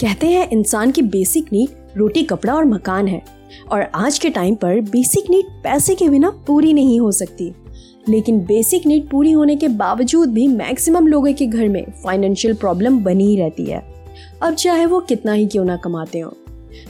कहते हैं इंसान की बेसिक नीड रोटी, कपड़ा और मकान है। और आज के टाइम पर बेसिक नीड पैसे के बिना पूरी नहीं हो सकती। लेकिन बेसिक नीड पूरी होने के बावजूद भी मैक्सिमम लोगों के घर में फाइनेंशियल प्रॉब्लम बनी ही रहती है। अब चाहे वो कितना ही क्यों ना कमाते हो।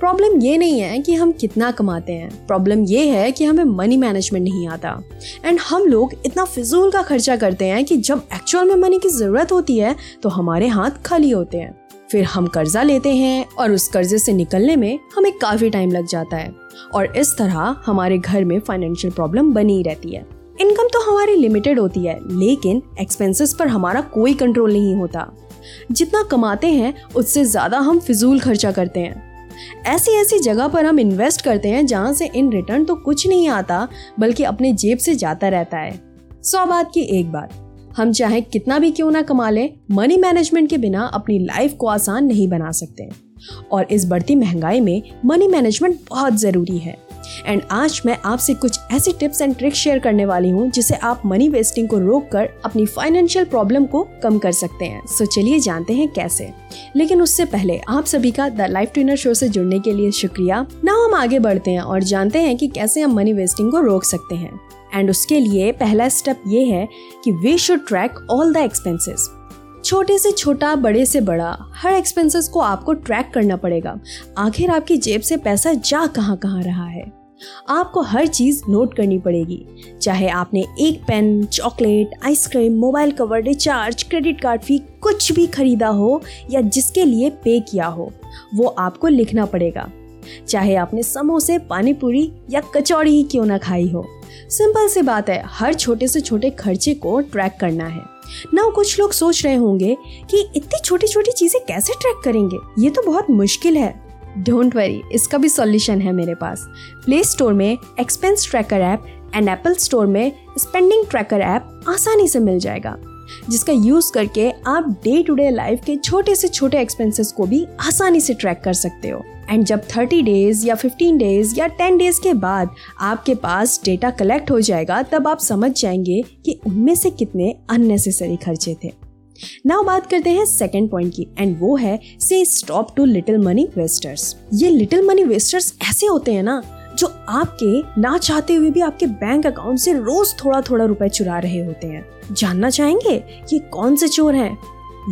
प्रॉब्लम ये नहीं है कि हम कितना कमाते हैं। प्रॉब्लम ये है कि हमें मनी मैनेजमेंट नहीं आता। एंड हम लोग इतना फिजूल का खर्चा करते हैं कि जब एक्चुअल में मनी की ज़रूरत होती है तो हमारे हाथ खाली होते हैं। फिर हम कर्जा लेते हैं और उस कर्जे से निकलने में हमें काफ़ी टाइम लग जाता है। और इस तरह हमारे घर में फाइनेंशियल प्रॉब्लम बनी रहती है। इनकम तो हमारी लिमिटेड होती है, लेकिन एक्सपेंसेस पर हमारा कोई कंट्रोल नहीं होता। जितना कमाते हैं, उससे ज़्यादा हम फिजूल खर्चा करते हैं। ऐसी ऐसी जगह पर हम इन्वेस्ट करते हैं जहाँ से इन रिटर्न तो कुछ नहीं आता, बल्कि अपने जेब से जाता रहता है। सौ बात की एक बात हम चाहे कितना भी क्यों ना कमा लें मनी मैनेजमेंट के बिना अपनी लाइफ को आसान नहीं बना सकते। और इस बढ़ती महँगाई में मनी मैनेजमेंट बहुत ज़रूरी है। एंड आज मैं आपसे कुछ ऐसी टिप्स एंड ट्रिक्स शेयर करने वाली हूँ, जिसे आप मनी वेस्टिंग को रोक कर अपनी फाइनेंशियल प्रॉब्लम को कम कर सकते हैं। सो चलिए जानते हैं कैसे। लेकिन उससे पहले आप सभी का द लाइफ ट्रेनर शो से जुड़ने के लिए शुक्रिया। ना हम आगे बढ़ते हैं और जानते हैं कि कैसे हम मनी वेस्टिंग को रोक सकते हैं। एंड उसके लिए पहला स्टेप ये है कि we should track all the expenses छोटे से छोटा, बड़े से बड़ा, हर एक्सपेंसेस को आपको ट्रैक करना पड़ेगा। आखिर आपकी जेब से पैसा जा कहाँ कहाँ रहा है? आपको हर चीज़ नोट करनी पड़ेगी। चाहे आपने एक pen chocolate ice cream mobile cover recharge credit card fee कुछ भी खरीदा हो या जिसके लिए पे किया हो, वो आपको लिखना पड़ेगा। चाहे आपने समोसे पानी पूरी या कचौड़ी ही क्यों ना खाई हो। सिंपल सी बात है, हर छोटे से छोटे खर्चे को ट्रैक करना है। ना कुछ लोग सोच रहे होंगे कि इतनी छोटी छोटी चीज़ें कैसे ट्रैक करेंगे? ये तो बहुत मुश्किल है। डोंट वरी इसका भी सॉल्यूशन है मेरे पास। प्ले स्टोर में expense tracker app and Apple store में स्पेंडिंग ट्रैकर ऐप आसानी से मिल जाएगा, जिसका यूज़ करके आप डे टू डे लाइफ के छोटे से छोटे एक्सपेंसेस को भी आसानी से ट्रैक कर सकते हो। एंड जब 30 डेज़ या 15 डेज़ या 10 डेज़ के बाद आपके पास डेटा कलेक्ट हो जाएगा, तब आप समझ जाएँगे कि उनमें से कितने अननेसेसरी खर्चे थे। नाउ बात करते हैं सेकेंड पॉइंट की एंड वो है से stop to little money wasters ये लिटिल मनी वेस्टर्स ऐसे होते हैं ना जो आपके ना चाहते हुए भी आपके बैंक अकाउंट से रोज थोड़ा थोड़ा रुपए चुरा रहे होते हैं जानना चाहेंगे ये कौन से चोर हैं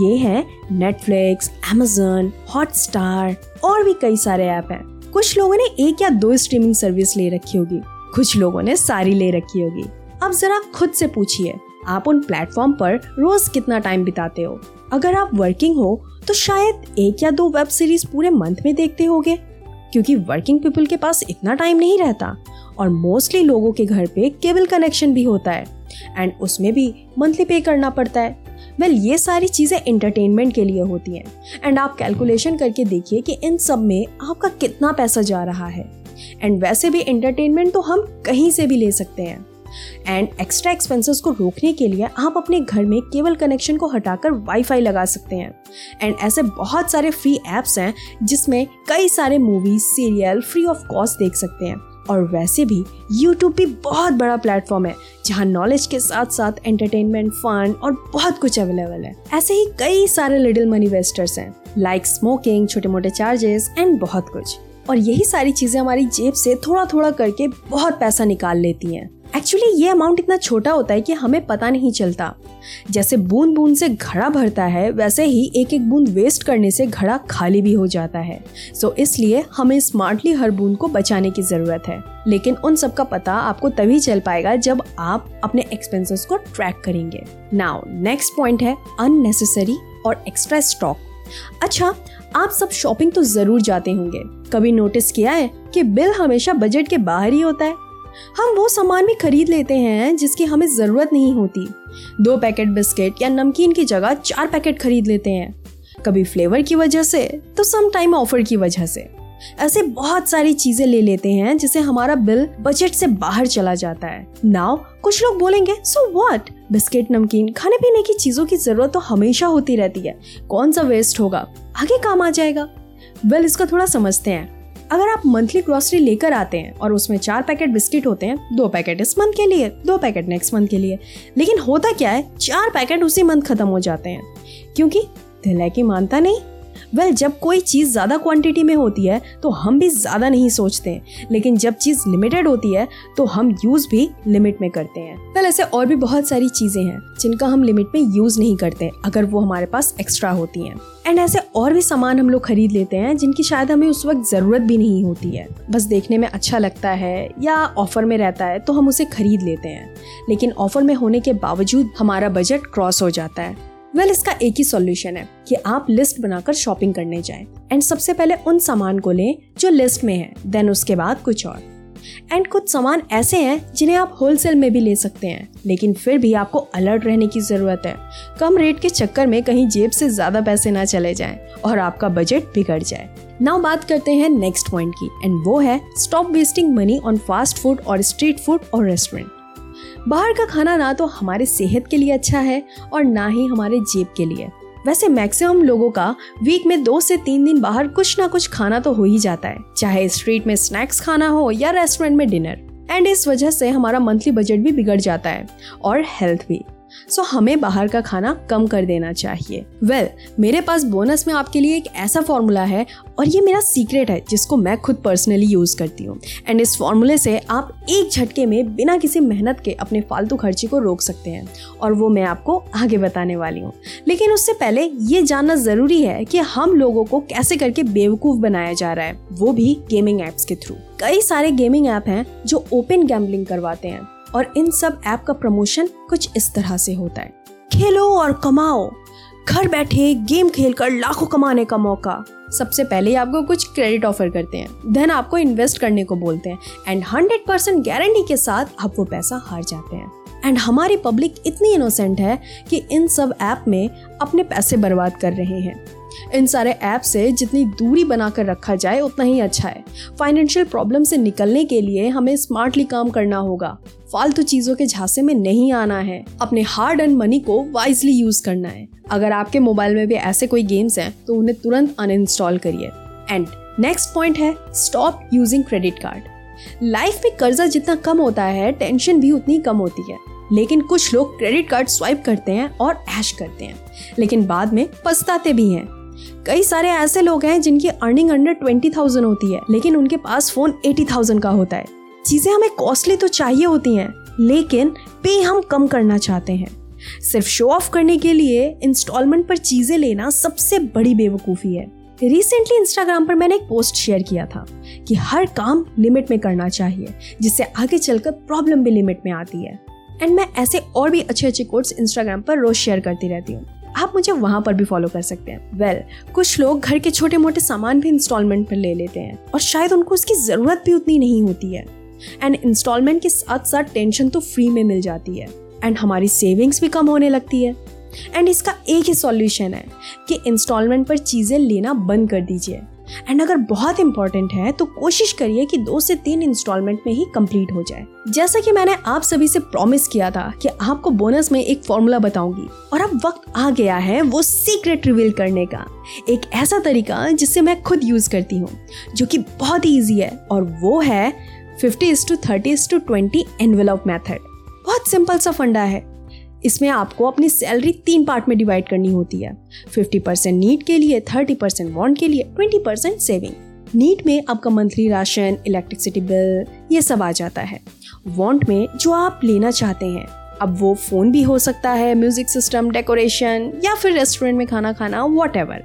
ये है नेटफ्लिक्स एमेजन हॉटस्टार और भी कई सारे ऐप हैं कुछ लोगों ने एक या दो स्ट्रीमिंग सर्विस ले रखी होगी कुछ लोगों ने सारी ले रखी होगी अब जरा खुद से पूछिए आप उन प्लेटफॉर्म पर रोज कितना टाइम बिताते हो? अगर आप वर्किंग हो तो शायद एक या दो वेब सीरीज़ पूरे मंथ में देखते होगे क्योंकि वर्किंग पीपल के पास इतना टाइम नहीं रहता और मोस्टली लोगों के घर पे केबल कनेक्शन भी होता है एंड उसमें भी मंथली पे करना पड़ता है। वेल well, ये सारी चीज़ें एंटरटेनमेंट के लिए होती हैं एंड आप कैलकुलेशन करके देखिए कि इन सब में आपका कितना पैसा जा रहा है। एंड वैसे भी एंटरटेनमेंट तो हम कहीं से भी ले सकते हैं। एंड एक्स्ट्रा एक्सपेंसेस को रोकने के लिए आप अपने घर में केबल कनेक्शन को हटाकर वाईफाई लगा सकते हैं। एंड ऐसे बहुत सारे फ्री एप्स हैं, जिसमें कई सारे movies serial free of cost देख सकते हैं। और वैसे भी YouTube भी बहुत बड़ा प्लेटफॉर्म है, जहाँ नॉलेज के साथ साथ एंटरटेनमेंट फन और बहुत कुछ अवेलेबल है। ऐसे ही कई सारे लिटिल मनी वेस्टर्स हैं लाइक स्मोकिंग छोटे मोटे चार्जेस एंड बहुत कुछ। और यही सारी चीज़ें हमारी जेब से थोड़ा थोड़ा करके बहुत पैसा निकाल लेती हैं। एक्चुअली ये अमाउंट इतना छोटा होता है कि हमें पता नहीं चलता। जैसे बूंद बूंद से घड़ा भरता है वैसे ही एक एक बूंद वेस्ट करने से घड़ा खाली भी हो जाता है। सो so, इसलिए हमें स्मार्टली हर बूंद को बचाने की ज़रूरत है। लेकिन उन सब का पता आपको तभी चल पाएगा जब आप अपने एक्सपेंसेस को ट्रैक करेंगे। नाउ नेक्स्ट पॉइंट है अननेसेसरी और एक्स्ट्रा स्टॉक अच्छा आप सब शॉपिंग तो ज़रूर जाते होंगे। कभी नोटिस किया है कि बिल हमेशा बजट के बाहर ही होता है? हम वो सामान भी खरीद लेते हैं जिसकी हमें ज़रूरत नहीं होती। दो पैकेट बिस्किट या नमकीन की जगह चार पैकेट खरीद लेते हैं। कभी फ्लेवर की वजह से तो सम टाइम ऑफ़र की वजह से। ऐसे बहुत सारी चीज़ें ले लेते हैं जिससे हमारा बिल बजट से बाहर चला जाता है। नाउ कुछ लोग बोलेंगे सो व्हाट बिस्किट नमकीन खाने पीने की चीज़ों की ज़रूरत तो हमेशा होती रहती है। कौन सा वेस्ट होगा? आगे काम आ जाएगा। वेल well, इसका थोड़ा समझते हैं। अगर आप मंथली ग्रोसरी लेकर आते हैं और उसमें चार पैकेट बिस्किट होते हैं, दो पैकेट इस मंथ के लिए, दो पैकेट नेक्स्ट मंथ के लिए, लेकिन होता क्या है, चार पैकेट उसी मंथ खत्म हो जाते हैं, क्योंकि दिल है कि मानता नहीं वेल well, जब कोई चीज़ ज़्यादा क्वांटिटी में होती है तो हम भी ज़्यादा नहीं सोचते हैं। लेकिन जब चीज़ लिमिटेड होती है तो हम यूज़ भी लिमिट में करते हैं। वेल well, ऐसे और भी बहुत सारी चीज़ें हैं जिनका हम लिमिट में यूज़ नहीं करते अगर वो हमारे पास एक्स्ट्रा होती हैं। एंड ऐसे और भी सामान हम लोग खरीद लेते हैं जिनकी शायद हमें उस वक्त ज़रूरत भी नहीं होती है। बस देखने में अच्छा लगता है या ऑफ़र में रहता है तो हम उसे खरीद लेते हैं। लेकिन ऑफ़र में होने के बावजूद हमारा बजट क्रॉस हो जाता है। वेल well, इसका एक ही सॉल्यूशन है कि आप लिस्ट बनाकर शॉपिंग करने जाएँ। एंड सबसे पहले उन सामान को लें जो लिस्ट में है देन उसके बाद कुछ और। एंड कुछ सामान ऐसे हैं जिन्हें आप होलसेल में भी ले सकते हैं लेकिन फिर भी आपको अलर्ट रहने की ज़रूरत है। कम रेट के चक्कर में कहीं जेब से ज़्यादा पैसे ना चले जाएँ और आपका बजट बिगड़ जाए। नाउ बात करते हैं नेक्स्ट पॉइंट की एंड वो है stop wasting money on fast food और स्ट्रीट फ़ूड और रेस्टोरेंट बाहर का खाना ना तो हमारे सेहत के लिए अच्छा है और ना ही हमारे जेब के लिए। वैसे मैक्सिमम लोगों का वीक में दो से तीन दिन बाहर कुछ ना कुछ खाना तो हो ही जाता है, चाहे स्ट्रीट में स्नैक्स खाना हो या रेस्टोरेंट में डिनर। एंड इस वजह से हमारा मंथली बजट भी बिगड़ जाता है और हेल्थ भी। सो हमें बाहर का खाना कम कर देना चाहिए। वेल well, मेरे पास बोनस में आपके लिए एक ऐसा फॉर्मूला है और ये मेरा सीक्रेट है जिसको मैं खुद पर्सनली यूज़ करती हूँ। एंड इस फॉर्मूले से आप एक झटके में बिना किसी मेहनत के अपने फालतू खर्चे को रोक सकते हैं और वो मैं आपको आगे बताने वाली हूँ। लेकिन उससे पहले ये जानना ज़रूरी है कि हम लोगों को कैसे करके बेवकूफ़ बनाया जा रहा है वो भी गेमिंग एप्स के थ्रू कई सारे गेमिंग ऐप हैं जो ओपन गैम्बलिंग करवाते हैं। और इन सब ऐप का प्रमोशन कुछ इस तरह से होता है। खेलो और कमाओ। घर बैठे गेम खेलकर लाखों कमाने का मौका। सबसे पहले आपको कुछ क्रेडिट ऑफ़र करते हैं। देन आपको इन्वेस्ट करने को बोलते हैं। एंड हंड्रेड परसेंट गारंटी के साथ आप वो पैसा हार जाते हैं। एंड हमारी पब्लिक इतनी इनोसेंट है कि इन सब ऐप में अपने पैसे बर्बाद कर रहे हैं। इन सारे ऐप से जितनी दूरी बनाकर रखा जाए, उतना ही अच्छा है। फाइनेंशियल प्रॉब्लम से निकलने के लिए हमें स्मार्टली काम करना होगा। फालतू चीज़ों के झांसे में नहीं आना है। अपने हार्ड एंड मनी को वाइजली यूज़ करना है। अगर आपके मोबाइल में भी ऐसे कोई गेम्स हैं तो उन्हें तुरंत अनइंस्टॉल करिए। एंड नेक्स्ट पॉइंट है stop using credit card life में कर्जा जितना कम होता है टेंशन भी उतनी कम होती है। लेकिन कुछ लोग क्रेडिट कार्ड स्वाइप करते हैं और ऐश करते हैं। लेकिन बाद में पछताते भी हैं। कई सारे ऐसे लोग हैं जिनकी अर्निंग अंडर ट्वेंटी थाउज़ेंड होती है, लेकिन उनके पास फ़ोन एटी थाउज़ेंड का होता है। चीज़ें हमें कॉस्टली तो चाहिए होती हैं, लेकिन पे हम कम करना चाहते हैं। सिर्फ़ शो ऑफ़ करने के लिए इंस्टॉलमेंट पर चीज़ें लेना सबसे बड़ी बेवकूफ़ी है। रिसेंटली इंस्टाग्राम पर मैंने एक पोस्ट शेयर किया था कि हर काम लिमिट में करना चाहिए, जिससे आगे चलकर प्रॉब्लम भी लिमिट में आती है। एंड मैं ऐसे और भी अच्छे अच्छे कोड्स इंस्टाग्राम पर रोज शेयर करती रहती हूँ। आप मुझे वहाँ पर भी फॉलो कर सकते हैं। वेल well, कुछ लोग घर के छोटे मोटे सामान भी इंस्टॉलमेंट पर ले लेते हैं और शायद उनको उसकी ज़रूरत भी उतनी नहीं होती है। एंड इंस्टॉलमेंट के साथ साथ टेंशन तो फ्री में मिल जाती है। एंड हमारी सेविंग्स भी कम होने लगती है। एंड इसका एक ही सॉल्यूशन है कि इंस्टॉलमेंट पर चीज़ें लेना बंद कर दीजिए। एंड अगर बहुत इंपॉर्टेंट है तो कोशिश करिए कि दो से तीन इंस्टॉलमेंट में ही कंप्लीट हो जाए। जैसा कि मैंने आप सभी से प्रॉमिस किया था कि आपको बोनस में एक फॉर्मूला बताऊँगी। और अब वक्त आ गया है वो सीक्रेट रिवील करने का। एक ऐसा तरीका जिससे मैं खुद यूज़ करती हूँ, जो कि बहुत ईजी है, और वो है fifty is to thirty is to twenty envelope method बहुत सिंपल सा फंडा है। इसमें आपको अपनी सैलरी तीन पार्ट में डिवाइड करनी होती है। फिफ्टी परसेंट नीट के लिए थर्टी परसेंट वॉन्ट के लिए ट्वेंटी परसेंट सेविंग नीट में आपका मंथली राशन इलेक्ट्रिसिटी बिल ये सब आ जाता है। वॉन्ट में जो आप लेना चाहते हैं अब वो फ़ोन भी हो सकता है म्यूज़िक सिस्टम डेकोरेशन या फिर रेस्टोरेंट में खाना खाना whatever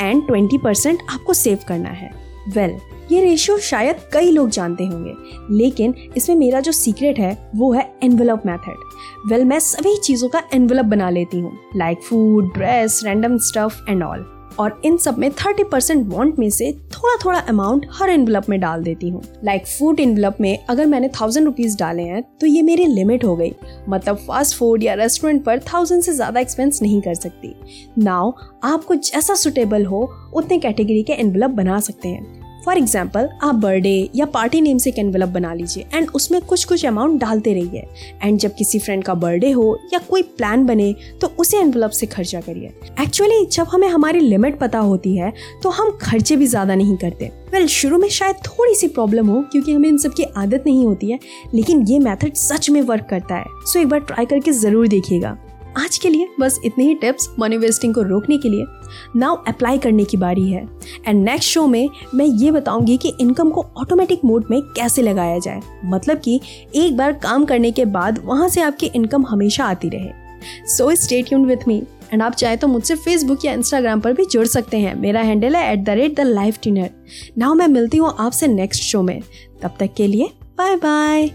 and twenty percent आपको सेव करना है। वेल well, ये रेशियो शायद कई लोग जानते होंगे, लेकिन इसमें मेरा जो सीक्रेट है, वो है एनवेलप मेथड वेल मैं सभी चीज़ों का एनवेलप बना लेती हूँ like food dress random stuff and all और इन सब में थर्टी परसेंट वॉन्ट में से थोड़ा थोड़ा अमाउंट हर एनवलप में डाल देती हूँ. लाइक फ़ूड एनवलप में अगर मैंने थाउज़ेंड रुपीज़ डाले हैं तो ये मेरी लिमिट हो गई. मतलब फास्ट फ़ूड या रेस्टोरेंट पर थाउज़ेंड से ज़्यादा एक्सपेंस नहीं कर सकती. नाउ आपको जैसा सुटेबल हो, उतने कैटेगरी के एनवलप बना सकते हैं. फॉर एग्ज़ाम्पल आप बर्थडे या पार्टी नेम से एक एनवेलप बना लीजिए एंड उसमें कुछ कुछ अमाउंट डालते रहिए। एंड जब किसी फ्रेंड का बर्थडे हो या कोई प्लान बने तो उसे एनवेलप से खर्चा करिए। एक्चुअली जब हमें हमारी लिमिट पता होती है तो हम खर्चे भी ज़्यादा नहीं करते। वेल well, शुरू में शायद थोड़ी सी प्रॉब्लम हो क्योंकि हमें इन सब की आदत नहीं होती है लेकिन ये मेथड सच में वर्क करता है। सो so एक बार ट्राई करके ज़रूर देखिएगा। आज के लिए बस इतनी ही टिप्स मनी वेस्टिंग को रोकने के लिए नाउ अप्लाई करने की बारी है। एंड नेक्स्ट शो में मैं ये बताऊँगी कि इनकम को ऑटोमेटिक मोड में कैसे लगाया जाए। मतलब कि एक बार काम करने के बाद वहाँ से आपकी इनकम हमेशा आती रहे। So stay tuned with me and आप चाहे तो मुझसे फेसबुक या इंस्टाग्राम पर भी जुड़ सकते हैं। मेरा हैंडल है at the rate the life टिनर now मैं मिलती हूँ आपसे नेक्स्ट शो में। तब तक के लिए बाय बाय